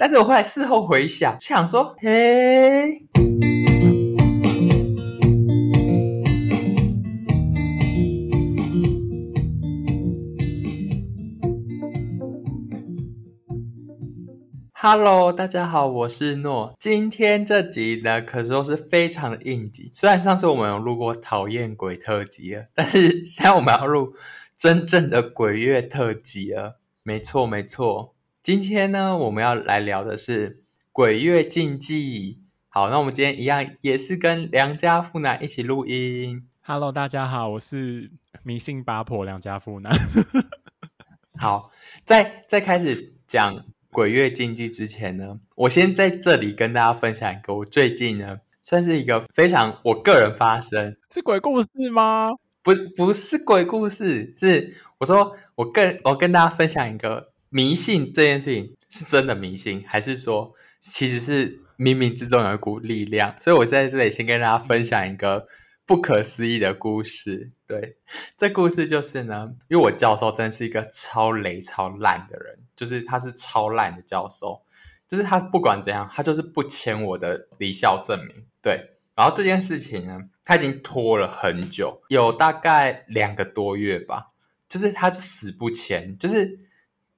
但是我后来事后回想，想说，嘿，Hello，大家好，我是诺。今天这集呢，可说是非常的应景。虽然上次我们有录过讨厌鬼特辑了，但是现在我们要录真正的鬼月特辑了。没错，没错。今天呢，我们要来聊的是鬼月禁忌。好，那我们今天一样也是跟良家富男一起录音。Hello，大家好，我是迷信八婆良家腹男。好，在在开始讲鬼月禁忌之前呢，我先在这里跟大家分享一个我最近呢算是一个非常我个人发生，是鬼故事吗？不，不是鬼故事，是我说我跟我跟大家分享一个。迷信这件事情是真的迷信，还是说其实是冥冥之中有一股力量？所以我在这里先跟大家分享一个不可思议的故事。对，这故事就是呢，因为我教授真的是一个超雷超烂的人，就是他是超烂的教授，就是他不管怎样，他就是不签我的离校证明。对，然后这件事情呢，他已经拖了很久，有大概两个多月吧，就是他死不签，就是。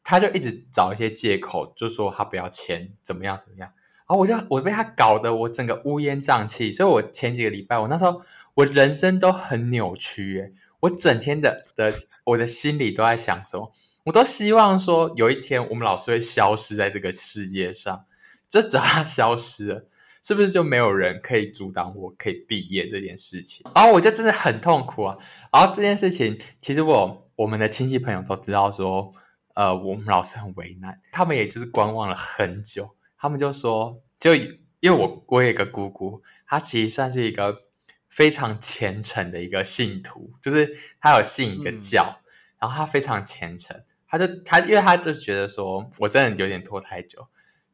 他就一直找一些借口，就说他不要签，怎么样怎么样。然后我就我被他搞得我整个乌烟瘴气，所以我前几个礼拜，我那时候我人生都很扭曲耶，我整天的的我的心里都在想说，我都希望说有一天我们老师会消失在这个世界上，就只要他消失了，是不是就没有人可以阻挡我可以毕业这件事情？然后我就真的很痛苦啊。然后这件事情其实我我们的亲戚朋友都知道说。呃，我们老师很为难，他们也就是观望了很久。他们就说，就因为我我有一个姑姑，她其实算是一个非常虔诚的一个信徒，就是她有信一个教，嗯、然后她非常虔诚。她就她，因为她就觉得说我真的有点拖太久，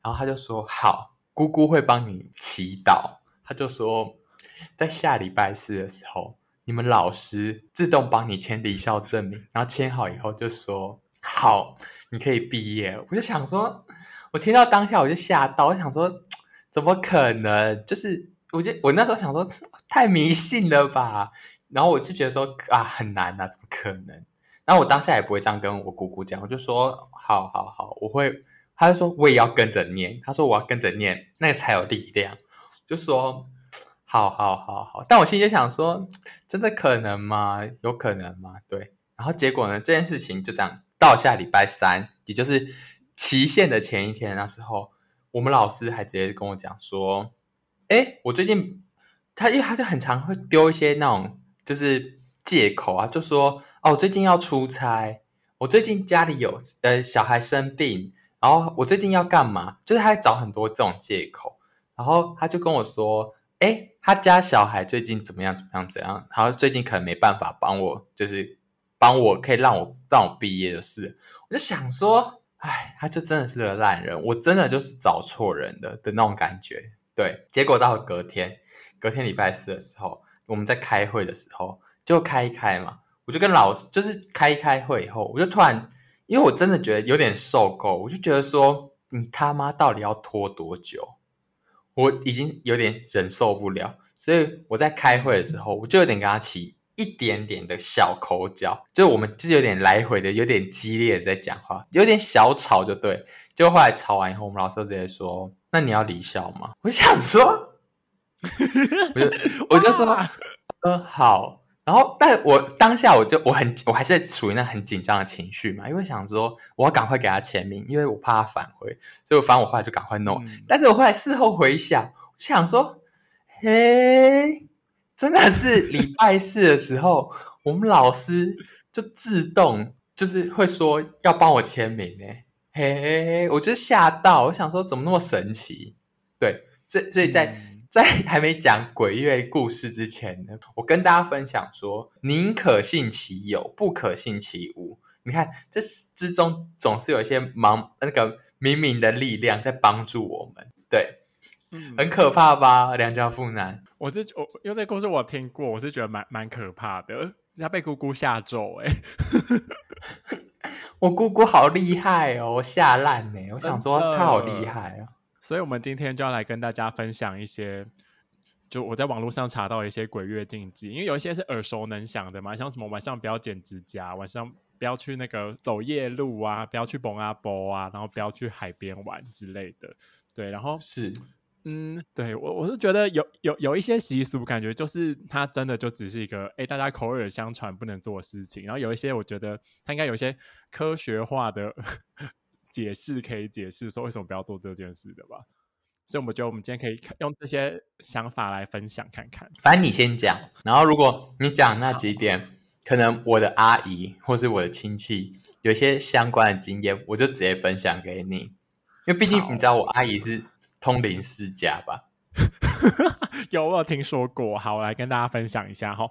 然后她就说好，姑姑会帮你祈祷。她就说，在下礼拜四的时候，你们老师自动帮你签离校证明，然后签好以后就说。好，你可以毕业。我就想说，我听到当下我就吓到，我想说，怎么可能？就是，我就我那时候想说，太迷信了吧。然后我就觉得说，啊，很难啊，怎么可能？然后我当下也不会这样跟我姑姑讲，我就说，好好好，我会。他就说，我也要跟着念。他说，我要跟着念，那个才有力量。就说，好好好好。但我心里就想说，真的可能吗？有可能吗？对。然后结果呢？这件事情就这样。到下礼拜三，也就是期限的前一天，那时候我们老师还直接跟我讲说：“哎，我最近他因为他就很常会丢一些那种就是借口啊，就说哦，我最近要出差，我最近家里有呃小孩生病，然后我最近要干嘛？就是他找很多这种借口，然后他就跟我说：哎，他家小孩最近怎么样？怎么样？怎样？然后最近可能没办法帮我，就是。”帮我可以让我让我毕业的事，我就想说，哎，他就真的是个烂人，我真的就是找错人的的那种感觉。对，结果到隔天，隔天礼拜四的时候，我们在开会的时候就开一开嘛，我就跟老师就是开一开会以后，我就突然，因为我真的觉得有点受够，我就觉得说，你他妈到底要拖多久？我已经有点忍受不了，所以我在开会的时候，我就有点跟他起。一点点的小口角，就我们就是有点来回的，有点激烈的在讲话，有点小吵就对。结果后来吵完以后，我们老师就直接说：“那你要离校吗？”我想说，我就我就说：“嗯、呃，好。”然后，但我当下我就我很我还是处于那很紧张的情绪嘛，因为想说我要赶快给他签名，因为我怕他反悔，所以我反正我后来就赶快弄。嗯、但是我后来事后回想，我想说，嘿。真的是礼拜四的时候，我们老师就自动就是会说要帮我签名诶，嘿嘿嘿，我就吓到，我想说怎么那么神奇？对，所以所以在在还没讲鬼月故事之前呢，我跟大家分享说，宁可信其有，不可信其无。你看这之中总是有一些盲那个冥冥的力量在帮助我们，对。很可怕吧，良家妇男。我这我因为这故事我听过，我是觉得蛮蛮可怕的。他被姑姑下咒，哎，我姑姑好厉害哦，我吓烂呢。我想说她好厉害哦，所以我们今天就要来跟大家分享一些，就我在网络上查到一些鬼月禁忌，因为有一些是耳熟能详的嘛，像什么晚上不要剪指甲，晚上不要去那个走夜路啊，不要去蹦啊波啊，然后不要去海边玩之类的。对，然后是。嗯，对我我是觉得有有有一些习俗，感觉就是它真的就只是一个哎，大家口耳相传不能做的事情。然后有一些我觉得它应该有一些科学化的 解释可以解释说为什么不要做这件事的吧。所以我们觉得我们今天可以用这些想法来分享看看。反正你先讲，然后如果你讲那几点，可能我的阿姨或是我的亲戚有一些相关的经验，我就直接分享给你，因为毕竟你知道我阿姨是。通灵世家吧，有我有听说过。好，我来跟大家分享一下哈。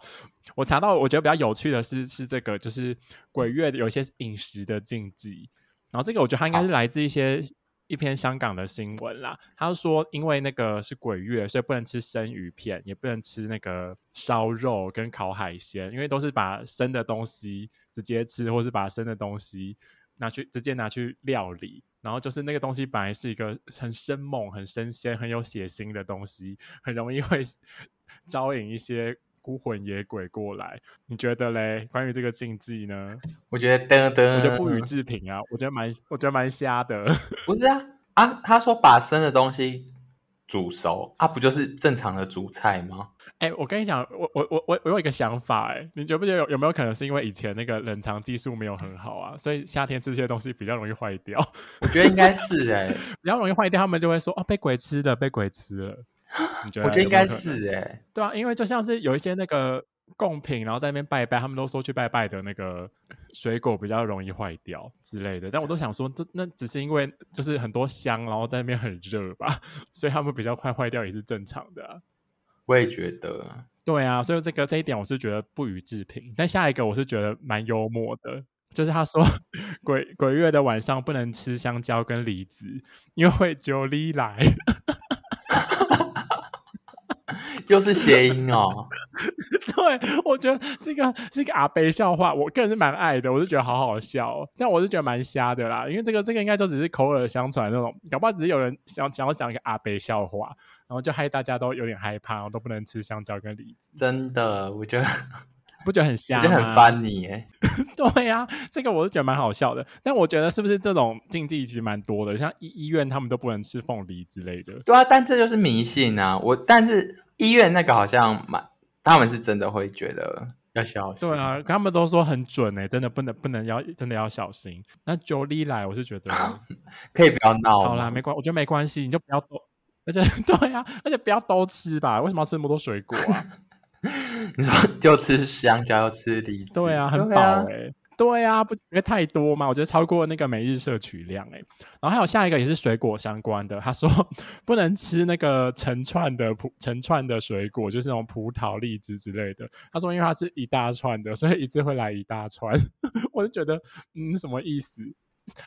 我查到，我觉得比较有趣的是，是这个，就是鬼月有一些饮食的禁忌。然后这个，我觉得它应该是来自一些一篇香港的新闻啦。他说，因为那个是鬼月，所以不能吃生鱼片，也不能吃那个烧肉跟烤海鲜，因为都是把生的东西直接吃，或是把生的东西拿去直接拿去料理。然后就是那个东西本来是一个很生猛、很生鲜、很有血腥的东西，很容易会 招引一些孤魂野鬼过来。你觉得嘞？关于这个禁忌呢？我觉得噔噔，我觉得不予置评啊！我觉得蛮，我觉得蛮瞎的。不是啊啊！他说把生的东西煮熟，啊不就是正常的煮菜吗？哎、欸，我跟你讲，我我我我我有一个想法、欸，哎，你觉不觉得有有没有可能是因为以前那个冷藏技术没有很好啊，所以夏天吃这些东西比较容易坏掉？我觉得应该是哎、欸，比较容易坏掉，他们就会说哦，被鬼吃的，被鬼吃了。你觉得有有？我觉得应该是哎、欸，对啊，因为就像是有一些那个贡品，然后在那边拜拜，他们都说去拜拜的那个水果比较容易坏掉之类的，但我都想说，这那只是因为就是很多香，然后在那边很热吧，所以他们比较快坏掉也是正常的啊。我也觉得，对啊，所以这个这一点我是觉得不予置评。但下一个我是觉得蛮幽默的，就是他说 鬼鬼月的晚上不能吃香蕉跟梨子，因为会九里来。又是谐音哦，对，我觉得是一个是一个阿悲笑话，我个人是蛮爱的，我是觉得好好笑，哦，但我是觉得蛮瞎的啦，因为这个这个应该就只是口耳相传那种，搞不好只是有人想想要讲一个阿悲笑话，然后就害大家都有点害怕，我都不能吃香蕉跟梨子。真的，我觉得 不觉得很瞎吗？我觉得很 funny 耶。对呀，啊，这个我是觉得蛮好笑的，但我觉得是不是这种禁忌其实蛮多的，像医医院他们都不能吃凤梨之类的。对啊，但这就是迷信啊，我但是。医院那个好像蛮，他们是真的会觉得要小心。对啊，他们都说很准哎、欸，真的不能不能要，真的要小心。那九里来，我是觉得 可以不要闹。好啦，没关，我觉得没关系，你就不要多，而 且对啊，而且不要都吃吧？为什么要吃那么多水果啊？你说又吃香蕉又吃梨子，对啊，很饱哎、欸。对呀、啊，不因为太多嘛？我觉得超过那个每日摄取量哎。然后还有下一个也是水果相关的，他说 不能吃那个成串的葡成串的水果，就是那种葡萄、荔枝之类的。他说因为它是一大串的，所以一次会来一大串。我就觉得嗯，什么意思？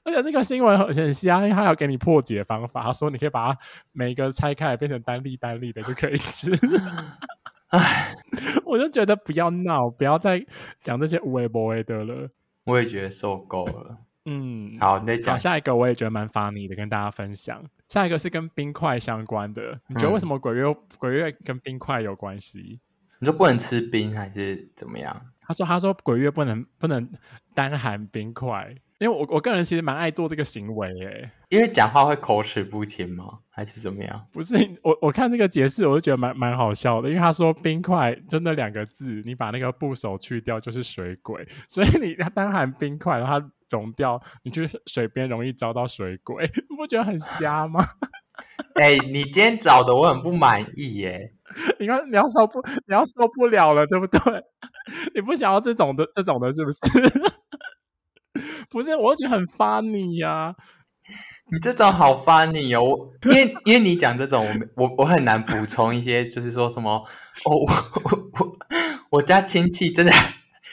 而且这个新闻很很瞎，因为他要给你破解方法。他说你可以把它每一个拆开来变成单粒单粒的就可以吃。唉，我就觉得不要闹，不要再讲这些无谓无谓的了。我也觉得受够了。嗯，好，你再讲下一个，我也觉得蛮 funny 的，跟大家分享。下一个是跟冰块相关的，你觉得为什么鬼月、嗯、鬼月跟冰块有关系？你说不能吃冰还是怎么样？他说他说鬼月不能不能单含冰块。因为我我个人其实蛮爱做这个行为诶，因为讲话会口齿不清吗？还是怎么样？不是我我看这个解释，我就觉得蛮蛮好笑的。因为他说冰块真的两个字，你把那个部首去掉就是水鬼，所以你单含冰块，然后它融掉，你去水边容易招到水鬼，你不觉得很瞎吗？哎、欸，你今天找的我很不满意耶！你看你要受不你要受不了了，对不对？你不想要这种的这种的，是不是？不是，我觉得很 funny 呀、啊！你这种好 funny 哦，因为因为你讲这种，我我我很难补充一些，就是说什么哦，我我我家亲戚真的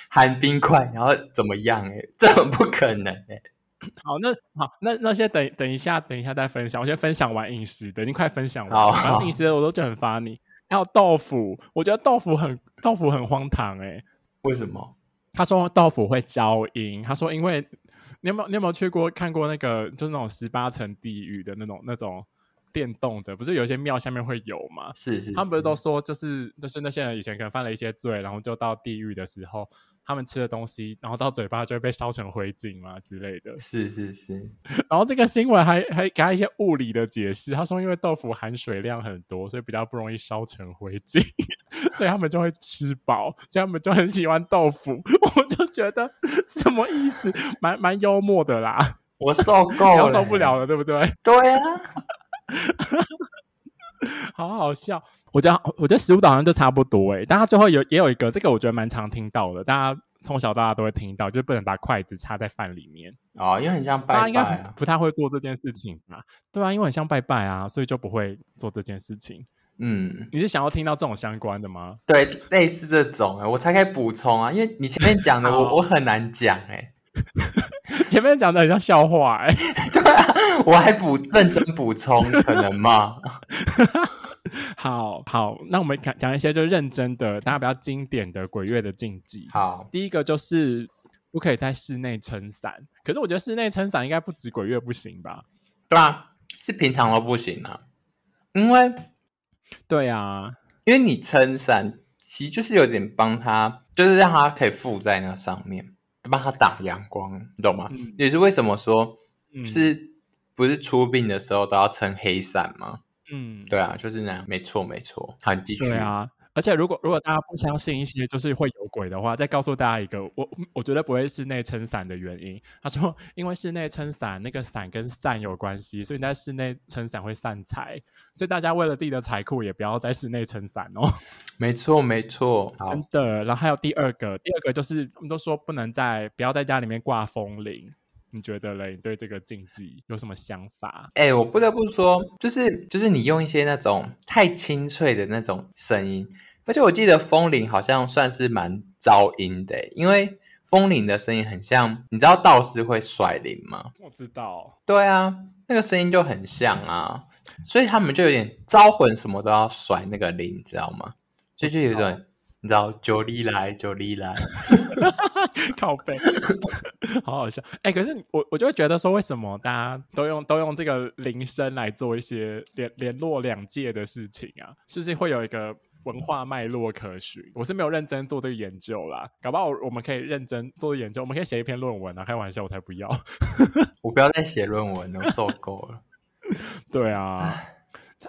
含冰块，然后怎么样？哎，这很不可能哎。好，那好，那那些等等一下，等一下再分享。我先分享完饮食等，已经快分享完了。然后饮食的我都觉得很 funny。还有豆腐，我觉得豆腐很豆腐很荒唐哎。为什么？他说豆腐会招阴，他说因为你有没有你有没有去过看过那个就是那种十八层地狱的那种那种。电动的不是有一些庙下面会有吗？是，是是，他们不是都说就是就是那些人以前可能犯了一些罪，然后就到地狱的时候，他们吃的东西，然后到嘴巴就会被烧成灰烬嘛之类的。是是是。然后这个新闻还还给他一些物理的解释，他说因为豆腐含水量很多，所以比较不容易烧成灰烬，所以他们就会吃饱，所以他们就很喜欢豆腐。我就觉得什么意思？蛮蛮幽默的啦。我受够了，受不了了，对不对？对啊。好好笑，我觉得我觉得食物导向就差不多哎，但他最后有也有一个，这个我觉得蛮常听到的，大家从小到大都会听到，就是不能把筷子插在饭里面哦，因为很像拜拜、应该不太会做这件事情啊，对啊，因为很像拜拜啊，所以就不会做这件事情。嗯，你是想要听到这种相关的吗？对，类似这种哎，我才可以补充啊，因为你前面讲的我我很难讲哎。前面讲的很像笑话哎、欸，对啊，我还补认真补充，可能吗？好好，那我们讲讲一些就认真的，大家比较经典的鬼月的禁忌。好，第一个就是不可以在室内撑伞，可是我觉得室内撑伞应该不止鬼月不行吧？对啊，是平常都不行啊，因为对啊，因为你撑伞其实就是有点帮他，就是让他可以附在那上面。帮他挡阳光，你懂吗？嗯、也是为什么说，嗯、是不是出殡的时候都要撑黑伞吗？嗯，对啊，就是那样，没错没错。好，你继续。对啊，而且如果如果大家不相信一些就是会有鬼的话，再告诉大家一个，我我觉得不会室内撑伞的原因。他说，因为室内撑伞那个伞跟散有关系，所以你在室内撑伞会散财，所以大家为了自己的财库，也不要在室内撑伞哦。没错，没错，真的。然后还有第二个，第二个就是我们都说不能在，不要在家里面挂风铃。你觉得嘞？你对这个禁忌有什么想法？哎、欸，我不得不说，就是就是你用一些那种太清脆的那种声音，而且我记得风铃好像算是蛮噪音的，因为风铃的声音很像，你知道道士会甩铃吗？我知道。对啊，那个声音就很像啊，所以他们就有点招魂，什么都要甩那个铃，你知道吗？所以就有一种，哦、你知道，九里来，九里来，靠背，好好笑。哎、欸，可是我我就会觉得说，为什么大家都用都用这个铃声来做一些联联络两界的事情啊？是不是会有一个文化脉络可循？我是没有认真做这个研究啦，搞不好我们可以认真做研究，我们可以写一篇论文啊。开玩笑，我才不要，我不要再写论文了，我受够了。对啊。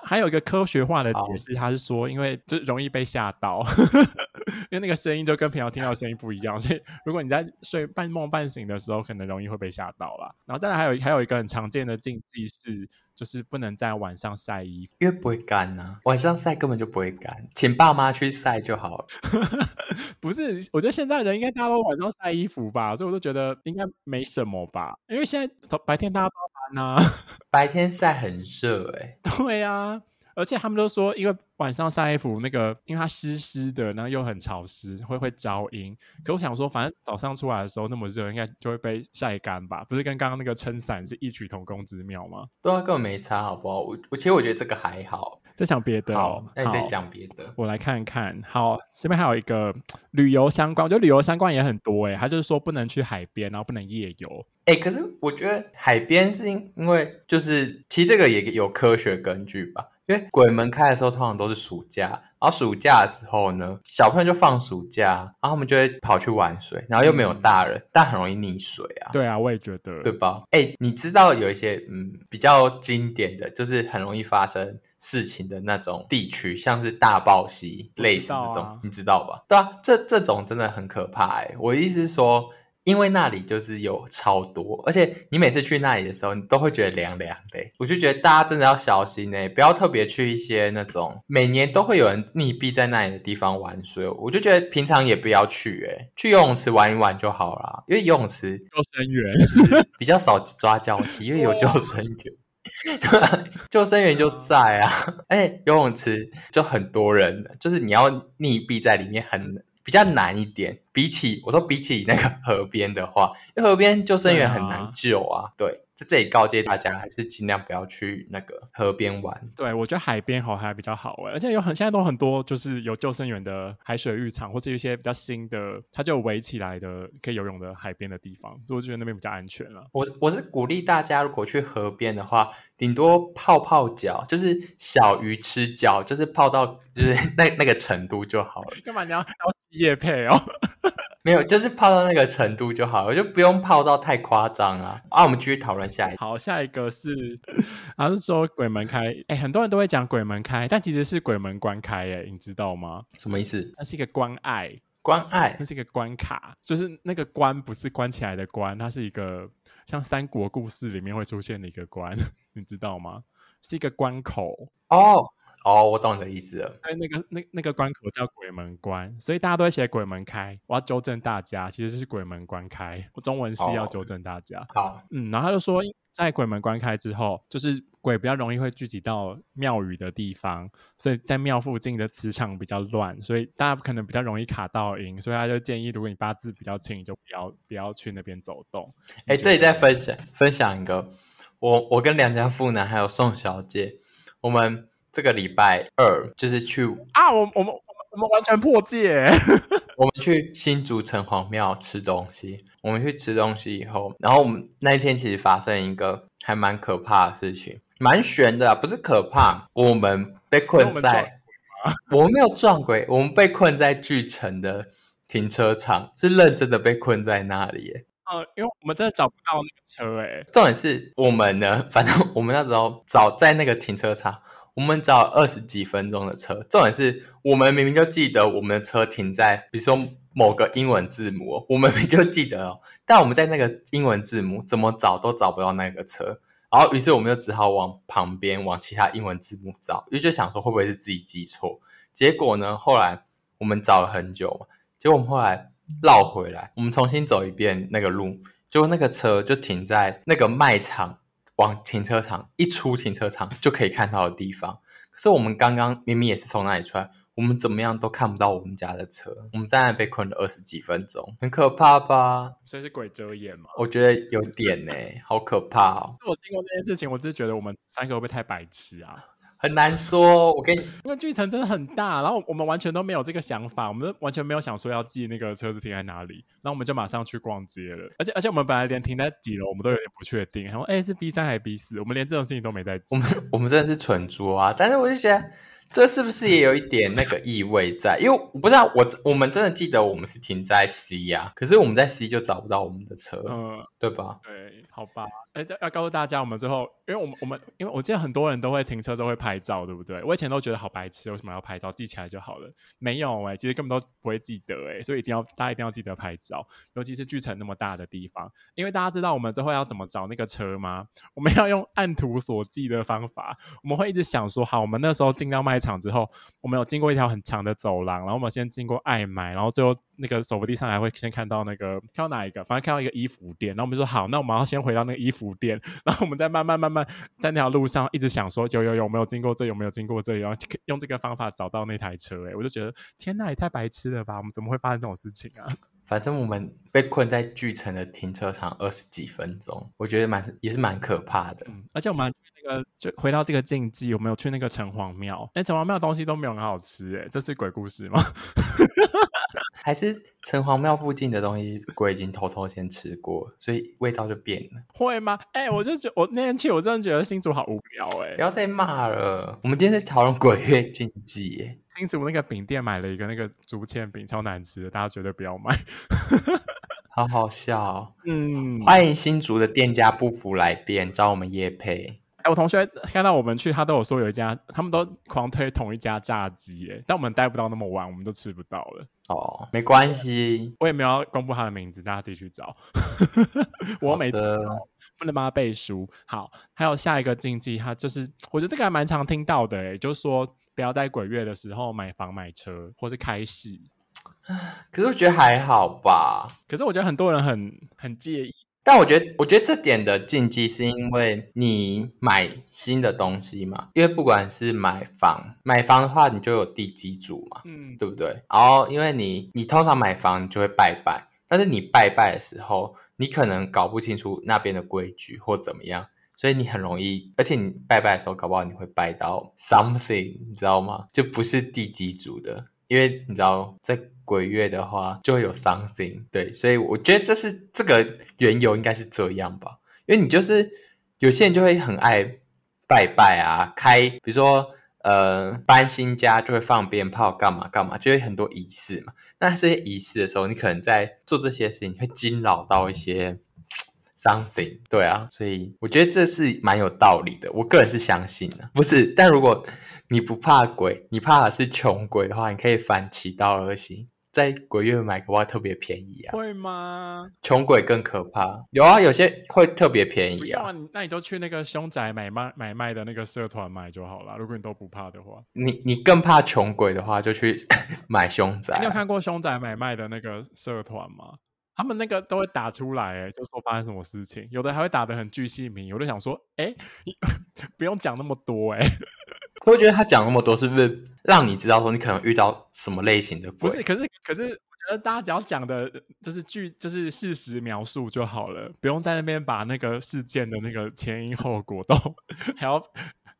还有一个科学化的解释，他是说，因为就容易被吓到，因为那个声音就跟平常听到的声音不一样，所以如果你在睡半梦半醒的时候，可能容易会被吓到啦。然后再来还有还有一个很常见的禁忌是，就是不能在晚上晒衣服，因为不会干呐、啊，晚上晒根本就不会干，请爸妈去晒就好了。不是，我觉得现在人应该大家都晚上晒衣服吧，所以我就觉得应该没什么吧，因为现在白天大家都要搬啊，白天晒很热哎、欸，对啊。而且他们都说，因为晚上晒衣服，那个因为它湿湿的，然后又很潮湿，会会招阴。可我想说，反正早上出来的时候那么热，应该就会被晒干吧？不是跟刚刚那个撑伞是异曲同工之妙吗？对啊，根本没差，好不好？我我其实我觉得这个还好。再讲别的，好，那你再讲别的。我来看看。好，这边还有一个旅游相关，我觉得旅游相关也很多哎、欸。他就是说不能去海边，然后不能夜游。哎、欸，可是我觉得海边是因因为就是其实这个也有科学根据吧。因为鬼门开的时候通常都是暑假，然后暑假的时候呢，小朋友就放暑假，然后他们就会跑去玩水，然后又没有大人，嗯、但很容易溺水啊。对啊，我也觉得，对吧？哎，你知道有一些嗯比较经典的就是很容易发生事情的那种地区，像是大暴溪，类似这种，啊、你知道吧？对啊，这这种真的很可怕哎。我的意思是说。因为那里就是有超多，而且你每次去那里的时候，你都会觉得凉凉的。我就觉得大家真的要小心呢，不要特别去一些那种每年都会有人溺毙在那里的地方玩水。我就觉得平常也不要去，诶去游泳池玩一玩就好了，因为游泳池救生员比较少抓交替，因为有救生员，救生员就在啊。哎，游泳池就很多人，就是你要溺毙在里面很。比较难一点，比起我说比起那个河边的话，因为河边救生员很难救啊。对，在这里告诫大家，还是尽量不要去那个河边玩。对，我觉得海边好还比较好哎，而且有很现在都很多就是有救生员的海水浴场，或是一些比较新的，它就有围起来的可以游泳的海边的地方，所以我觉得那边比较安全了。我我是鼓励大家，如果去河边的话，顶多泡泡脚，就是小鱼吃脚，就是泡到就是 那那个程度就好了。干嘛你要要夜配哦？没有，就是泡到那个程度就好了，就不用泡到太夸张啊。啊，我们继续讨论下一个。好，下一个是，他是说鬼门开，哎，很多人都会讲鬼门开，但其实是鬼门关开，哎，你知道吗？什么意思？那是一个关爱，关爱，那是一个关卡，就是那个关不是关起来的关，它是一个像三国故事里面会出现的一个关，你知道吗？是一个关口哦。哦，我懂你的意思了。哎，那个那那个关口叫鬼门关，所以大家都会写鬼门开。我要纠正大家，其实是鬼门关开。我中文是要纠正大家。好，嗯，然后他就说，在鬼门关开之后，就是鬼比较容易会聚集到庙宇的地方，所以在庙附近的磁场比较乱，所以大家可能比较容易卡到阴。所以他就建议，如果你八字比较轻，就不要不要去那边走动。哎，这里再分享分享一个，我我跟梁家富男还有宋小姐，我们。这个礼拜二就是去啊，我我们我们完全破戒。我们去新竹城隍庙吃东西。我们去吃东西以后，然后我们那一天其实发生一个还蛮可怕的事情，蛮悬的，不是可怕。我们被困在，我们，我们没有撞鬼，我们被困在巨城的停车场，是认真的被困在那里耶。呃，因为我们真的找不到那个车，哎，重点是我们呢，反正我们那时候早在那个停车场。我们找二十几分钟的车，重点是我们明明就记得我们的车停在，比如说某个英文字母，我们明明就记得哦，但我们在那个英文字母怎么找都找不到那个车，然后于是我们就只好往旁边往其他英文字母找，因为就想说会不会是自己记错，结果呢，后来我们找了很久，结果我们后来绕回来，我们重新走一遍那个路，结果那个车就停在那个卖场。往停车场一出停车场就可以看到的地方，可是我们刚刚明明也是从那里出来，我们怎么样都看不到我们家的车，我们在那被困了二十几分钟，很可怕吧？所以是鬼遮眼吗？我觉得有点呢、欸，好可怕哦！我经过这件事情，我只是觉得我们三个会不会太白痴啊？很难说，我跟你，因为巨城真的很大，然后我们完全都没有这个想法，我们完全没有想说要记那个车子停在哪里，然后我们就马上去逛街了，而且而且我们本来连停在几楼我们都有点不确定，然后哎是 B 三还是 B 四，我们连这种事情都没在记，我们我们真的是蠢猪啊！但是我就觉得。这是不是也有一点那个意味在？因为我不知道，我我们真的记得我们是停在 C 呀，可是我们在 C 就找不到我们的车，嗯，对吧？对，好吧。哎，要告诉大家，我们最后，因为我们我们，因为我记得很多人都会停车之后会拍照，对不对？我以前都觉得好白痴，为什么要拍照？记起来就好了。没有哎，其实根本都不会记得哎，所以一定要大家一定要记得拍照，尤其是巨城那么大的地方，因为大家知道我们最后要怎么找那个车吗？我们要用按图索骥的方法，我们会一直想说，好，我们那时候进到卖场之后，我们有经过一条很长的走廊，然后我们先经过爱买，然后最后。那个手扶梯上来会先看到那个看到哪一个，反正看到一个衣服店，然后我们就说好，那我们要先回到那个衣服店，然后我们再慢慢慢慢在那条路上一直想说有有有没有经过这，有没有经过这里，然后用这个方法找到那台车。哎，我就觉得天哪，也太白痴了吧！我们怎么会发生这种事情啊？反正我们被困在巨城的停车场二十几分钟，我觉得蛮也是蛮可怕的。嗯，而且我们那个就回到这个禁忌，我们有去那个城隍庙，哎，城隍庙东西都没有很好吃，哎，这是鬼故事吗？还是城隍庙附近的东西，鬼已经偷偷先吃过，所以味道就变了。会吗？哎、欸，我就觉得我那天去，我真的觉得新竹好无聊哎、欸！不要再骂了，我们今天在讨论鬼月禁忌哎。新竹那个饼店买了一个那个竹签饼，超难吃的，大家绝对不要买。好好笑、哦，嗯，欢迎新竹的店家不服来辩，找我们叶配。我同学看到我们去，他都有说有一家，他们都狂推同一家炸鸡，哎，但我们待不到那么晚，我们都吃不到了。哦，没关系，我也没有要公布他的名字，大家自己去找。我每次不能帮他背书。好，还有下一个禁忌，他就是我觉得这个还蛮常听到的，哎，就是说不要在鬼月的时候买房买车或是开戏。可是我觉得还好吧，可是我觉得很多人很很介意。但我觉得，我觉得这点的禁忌是因为你买新的东西嘛，因为不管是买房，买房的话，你就有地基主嘛，嗯，对不对？然后，因为你你通常买房，你就会拜拜，但是你拜拜的时候，你可能搞不清楚那边的规矩或怎么样，所以你很容易，而且你拜拜的时候，搞不好你会拜到 something，你知道吗？就不是地基主的，因为你知道在鬼月的话就会有伤心对，所以我觉得这是这个缘由应该是这样吧，因为你就是有些人就会很爱拜拜啊，开比如说。呃，搬新家就会放鞭炮，干嘛干嘛，就会很多仪式嘛。那这些仪式的时候，你可能在做这些事情，会惊扰到一些伤心对啊。所以我觉得这是蛮有道理的，我个人是相信的。不是，但如果你不怕鬼，你怕的是穷鬼的话，你可以反其道而行。在鬼月买的话特别便宜啊？会吗？穷鬼更可怕。有啊，有些会特别便宜啊。啊那你就去那个凶宅买卖买卖的那个社团买就好了。如果你都不怕的话，你你更怕穷鬼的话，就去 买凶宅。你有看过凶宅买卖的那个社团吗？他们那个都会打出来，哎，就说发生什么事情，有的还会打得很巨细靡遗。我就想说，哎，你 不用讲那么多，哎。我会觉得他讲那么多，是不是让你知道说你可能遇到什么类型的鬼？不是，可是可是，我觉得大家只要讲的就是句，就是事实描述就好了，不用在那边把那个事件的那个前因后果都 还要。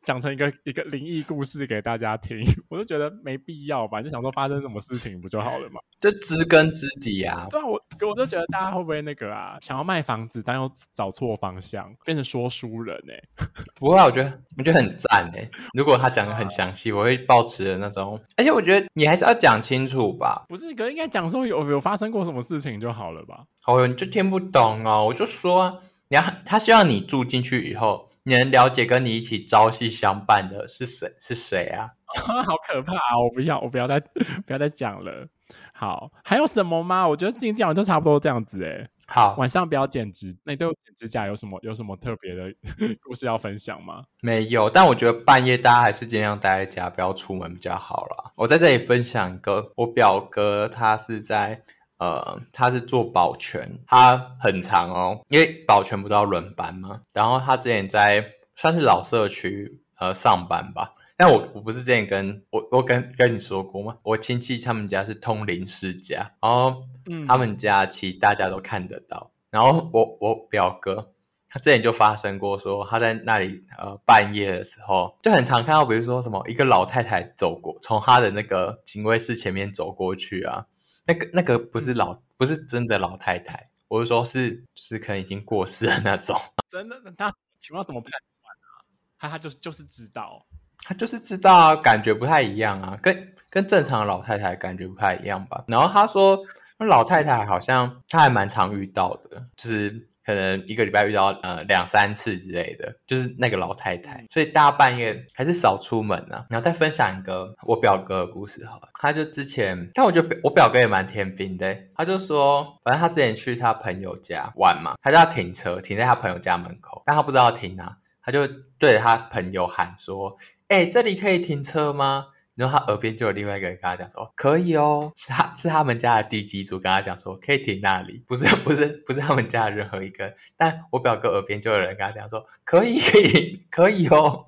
讲成一个一个灵异故事给大家听，我就觉得没必要吧，就想说发生什么事情不就好了嘛？就知根知底啊。对啊，我我就觉得大家会不会那个啊，想要卖房子，但又找错方向，变成说书人哎、欸？不会啊，我觉得我觉得很赞哎、欸。如果他讲的很详细，我会抱持的那种。而且我觉得你还是要讲清楚吧。不是，可是应该讲说有有发生过什么事情就好了吧？哦，你就听不懂哦。我就说啊，你要他希望你住进去以后。你能了解跟你一起朝夕相伴的是谁？是谁啊？好可怕啊！我不要，我不要再 不要再讲了。好，还有什么吗？我觉得今天讲完就差不多这样子哎。好，晚上不要剪指，那你对我剪指甲有什么有什么特别的 故事要分享吗？没有，但我觉得半夜大家还是尽量待在家，不要出门比较好啦。我在这里分享一个，我表哥他是在。呃，他是做保全，他很长哦，因为保全不都要轮班吗？然后他之前在算是老社区呃上班吧。但我我不是之前跟我我跟跟你说过吗？我亲戚他们家是通灵世家，然后他们家其实大家都看得到。然后我我表哥他之前就发生过说他在那里呃半夜的时候就很常看到，比如说什么一个老太太走过，从他的那个警卫室前面走过去啊。那个那个不是老，不是真的老太太，我是说是，就是可能已经过世的那种。真的？那情况怎么判断啊？他他就是就是知道，他就是知道啊，感觉不太一样啊，跟跟正常的老太太感觉不太一样吧。然后他说，那老太太好像他还蛮常遇到的，就是。可能一个礼拜遇到呃两三次之类的，就是那个老太太，所以大家半夜还是少出门啊。然后再分享一个我表哥的故事好了，他就之前，但我觉得我表哥也蛮天兵的，他就说，反正他之前去他朋友家玩嘛，他就要停车停在他朋友家门口，但他不知道要停哪，他就对着他朋友喊说：“哎，这里可以停车吗？”然后他耳边就有另外一个人跟他讲说：“可以哦，是他是他们家的地基主跟他讲说可以停那里，不是不是不是他们家的任何一个。但我表哥耳边就有人跟他讲说可以可以可以哦。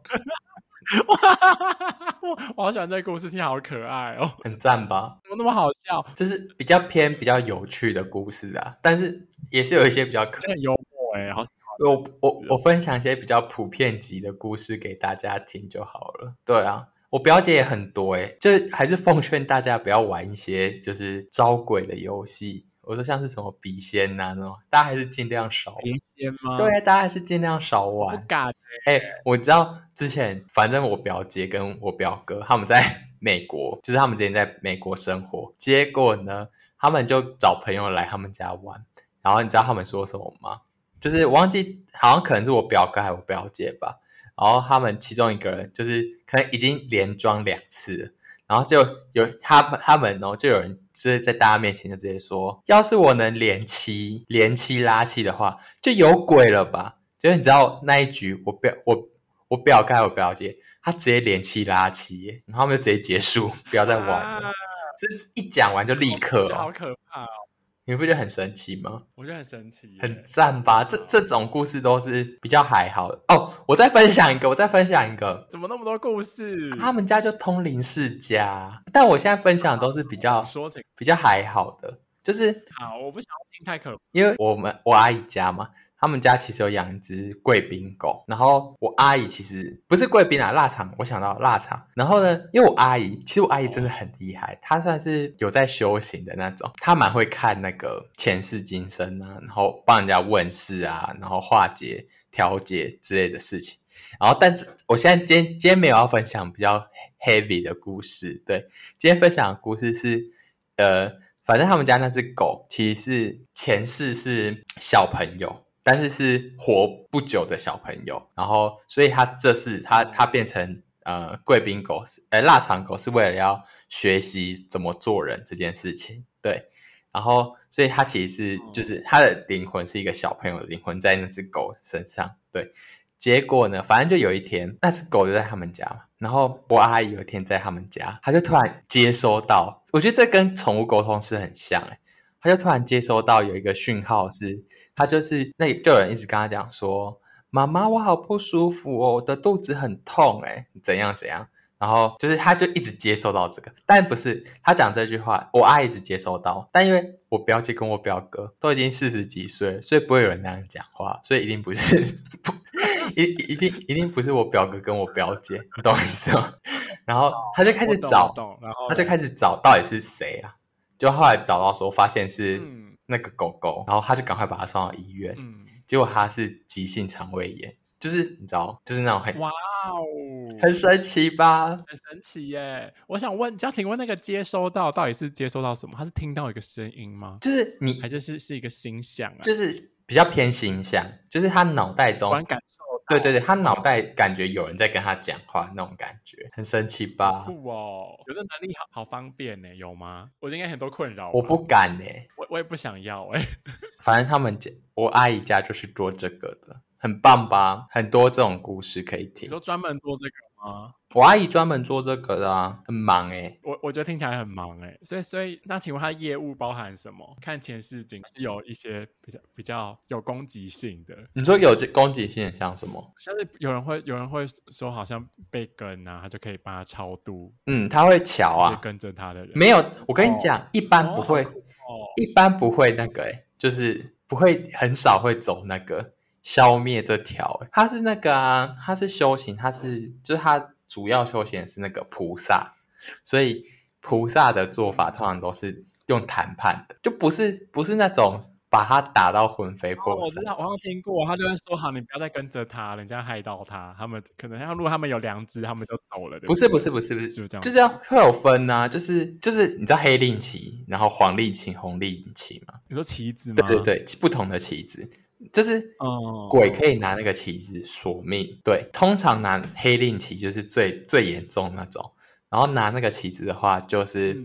我我好喜欢这个故事，听好可爱哦，很赞吧？怎么那么好笑？就是比较偏比较有趣的故事啊，但是也是有一些比较可爱幽默哎，好喜欢。我我我分享一些比较普遍级的故事给大家听就好了。对啊。”我表姐也很多诶，就还是奉劝大家不要玩一些就是招鬼的游戏。我说像是什么笔仙呐那种，大家还是尽量少玩。笔仙吗？对，大家还是尽量少玩。不敢诶。我知道之前，反正我表姐跟我表哥他们在美国，就是他们之前在美国生活，结果呢，他们就找朋友来他们家玩，然后你知道他们说什么吗？就是我忘记，好像可能是我表哥还是我表姐吧。然后他们其中一个人就是可能已经连装两次了，然后就有他们他们哦，就有人就是在大家面前就直接说，要是我能连七连七拉七的话，就有鬼了吧？就是你知道那一局我表我我表哥我表姐，他直接连七拉七，然后他们就直接结束，不要再玩了。这、啊、一讲完就立刻、哦，好可怕哦。你不觉得很神奇吗？我觉得很神奇，很赞吧？这这种故事都是比较还好的哦。我再分享一个，我再分享一个。怎么那么多故事？他们家就通灵世家，但我现在分享都是比较比较还好的，就是好，我不想要听太可怕，因为我们我阿姨家嘛。他们家其实有养一只贵宾狗，然后我阿姨其实不是贵宾啊，腊肠。我想到腊肠，然后呢，因为我阿姨其实我阿姨真的很厉害，她算是有在修行的那种，她蛮会看那个前世今生啊，然后帮人家问事啊，然后化解、调解之类的事情。然后，但是我现在今天今天没有要分享比较 heavy 的故事，对，今天分享的故事是呃，反正他们家那只狗其实是前世是小朋友。但是是活不久的小朋友，然后所以他这次他他变成呃贵宾狗是呃腊肠狗是为了要学习怎么做人这件事情，对，然后所以他其实是就是他的灵魂是一个小朋友的灵魂在那只狗身上，对，结果呢，反正就有一天那只狗就在他们家嘛，然后我阿姨有一天在他们家，他就突然接收到，我觉得这跟宠物沟通是很像诶他就突然接收到有一个讯号是，是他就是那就有人一直跟他讲说：“妈妈，我好不舒服哦，我的肚子很痛，诶怎样怎样。”然后就是他就一直接收到这个，但不是他讲这句话，我阿姨一直接收到，但因为我表姐跟我表哥都已经四十几岁，所以不会有人那样讲话，所以一定不是不一一定一定不是我表哥跟我表姐，你懂我意思吗？然后他就开始找，然后他就开始找到底是谁啊？就后来找到时候，发现是那个狗狗，嗯、然后他就赶快把它送到医院。嗯、结果他是急性肠胃炎，就是你知道，就是那种很哇哦，很神奇吧？很神奇耶！我想问，想请问那个接收到到底是接收到什么？他是听到一个声音吗？就是你还是是是一个形象啊？就是比较偏形象，就是他脑袋中。对对对，他脑袋感觉有人在跟他讲话那种感觉，很神奇吧？酷哦，有的能力好好方便呢，有吗？我应该很多困扰。我不敢呢，我我也不想要哎。反正他们家，我阿姨家就是做这个的，很棒吧？很多这种故事可以听。你说专门做这个吗？我阿姨专门做这个的啊，很忙哎。我我觉得听起来很忙哎，所以所以那请问他业务包含什么？看前世今是有一些比较比较有攻击性的。你说有攻击性像什么？像是有人会有人会说好像被跟啊，他就可以帮他超度。嗯，他会瞧啊，跟着他的人没有。我跟你讲，一般不会，一般不会那个哎，就是不会很少会走那个消灭这条。他是那个啊，他是修行，他是就是他。主要修行是那个菩萨，所以菩萨的做法通常都是用谈判的，就不是不是那种把他打到魂飞魄散。哦，我知道，我好像听过，他就会说：“好，你不要再跟着他，人家害到他，他们可能要如果他们有良知，他们就走了。对不对？”不是不是不是不是，就是这样，就是要会有分呐、啊，就是就是你知道黑令旗，然后黄令旗、红令旗吗？你说旗子吗？对对对，不同的旗子。就是，鬼可以拿那个旗子索命，嗯、对，通常拿黑令旗就是最最严重那种，然后拿那个旗子的话，就是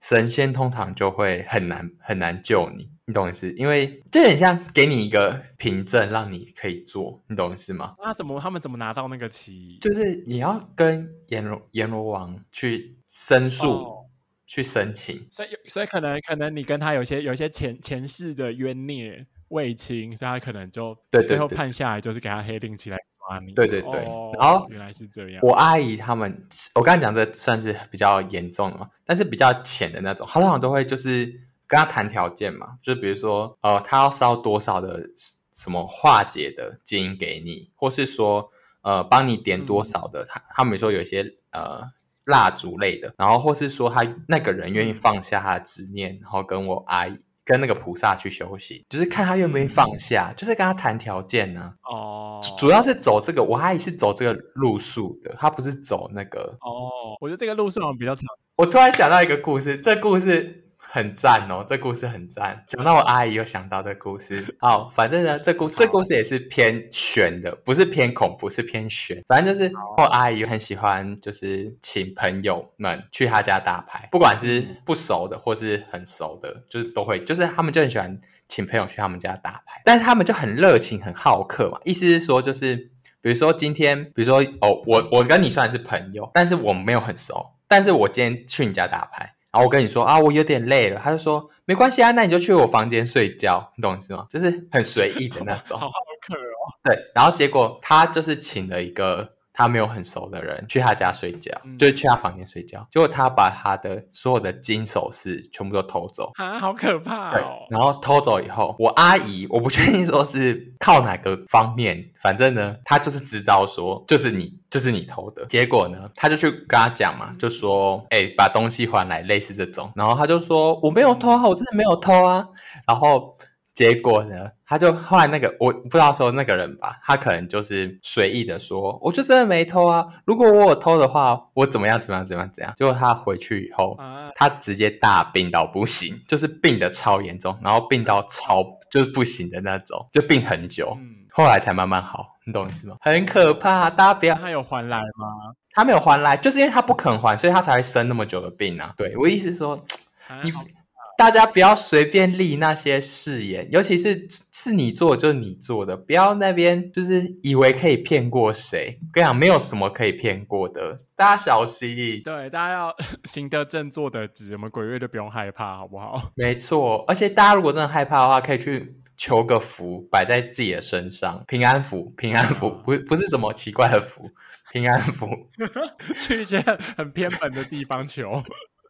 神仙通常就会很难很难救你，你懂意思？因为就很像给你一个凭证，让你可以做，你懂意思吗？那怎么他们怎么拿到那个旗？就是你要跟阎罗阎罗王去申诉，哦、去申请，所以所以可能可能你跟他有些有些前前世的冤孽。未清，所以他可能就对最后判下来就是给他黑定起来抓你。对对对，哦、然后原来是这样。我阿姨他们，我刚才讲这算是比较严重的嘛，但是比较浅的那种，他通常都会就是跟他谈条件嘛，就比如说呃，他要烧多少的什么化解的金给你，或是说呃帮你点多少的，他、嗯、他们说有些呃蜡烛类的，然后或是说他那个人愿意放下他的执念，然后跟我阿姨。跟那个菩萨去休息，就是看他愿不愿意放下，嗯、就是跟他谈条件呢、啊。哦，主要是走这个，我阿姨是走这个路数的，他不是走那个。哦，我觉得这个路数好像比较长。我突然想到一个故事，这、故事。很赞哦，这故事很赞。讲到我阿姨，又想到这故事。好，反正呢，这故这故事也是偏悬的，不是偏恐怖，是偏悬。反正就是我阿姨很喜欢，就是请朋友们去她家打牌，不管是不熟的或是很熟的，就是都会，就是他们就很喜欢请朋友去他们家打牌。但是他们就很热情、很好客嘛，意思是说，就是比如说今天，比如说哦，我我跟你算是朋友，但是我们没有很熟，但是我今天去你家打牌。然后我跟你说啊，我有点累了，他就说没关系啊，那你就去我房间睡觉，你懂意思吗？就是很随意的那种，好好客哦。对，然后结果他就是请了一个。他没有很熟的人去他家睡觉，嗯、就是去他房间睡觉。结果他把他的所有的金首饰全部都偷走啊，好可怕哦！然后偷走以后，我阿姨我不确定说是靠哪个方面，反正呢，他就是知道说就是你就是你偷的。结果呢，他就去跟他讲嘛，就说哎、欸，把东西还来，类似这种。然后他就说我没有偷啊，我真的没有偷啊。然后。结果呢，他就后来那个我不知道说那个人吧，他可能就是随意的说，我就真的没偷啊。如果我有偷的话，我怎么样怎么样怎么样怎样。结果他回去以后，他直接大病到不行，就是病的超严重，然后病到超就是不行的那种，就病很久，后来才慢慢好。你懂意思吗？很可怕，大家不要。他有还来吗？他没有还来，就是因为他不肯还，所以他才会生那么久的病啊。对，我意思是说，你。大家不要随便立那些誓言，尤其是是你做就是你做的，不要那边就是以为可以骗过谁。跟你讲，没有什么可以骗过的，大家小心。对，大家要 行得正，坐得直，我们鬼月就不用害怕，好不好？没错，而且大家如果真的害怕的话，可以去求个福，摆在自己的身上，平安符，平安符，不不是什么奇怪的符，平安符，去一些很偏门的地方求。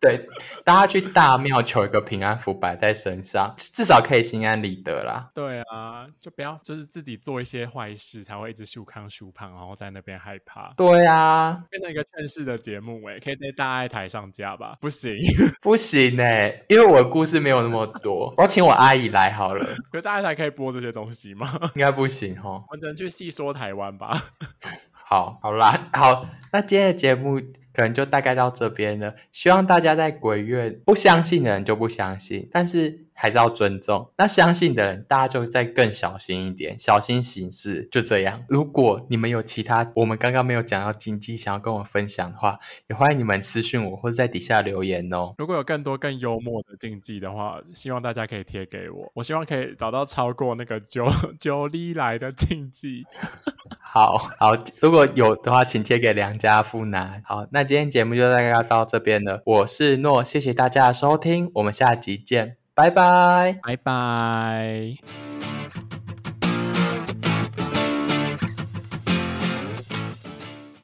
对，大家去大庙求一个平安符摆在身上，至少可以心安理得啦。对啊，就不要就是自己做一些坏事，才会一直虚康虚胖，然后在那边害怕。对啊，变成一个劝世的节目诶，可以在大爱台上架吧？不行，不行诶，因为我的故事没有那么多，我要请我阿姨来好了。可是大爱台可以播这些东西吗？应该不行哦。我只能去细说台湾吧。好，好啦，好，那今天的节目。可能就大概到这边了。希望大家在鬼月不相信的人就不相信，但是还是要尊重。那相信的人，大家就再更小心一点，小心行事。就这样。如果你们有其他我们刚刚没有讲到禁忌，想要跟我分享的话，也欢迎你们私讯我或者在底下留言哦。如果有更多更幽默的禁忌的话，希望大家可以贴给我。我希望可以找到超过那个九 九里来的禁忌。好好，如果有的话，请贴给良家富男。好，那今天节目就大概要到这边了。我是诺，谢谢大家的收听，我们下集见，拜拜，拜拜。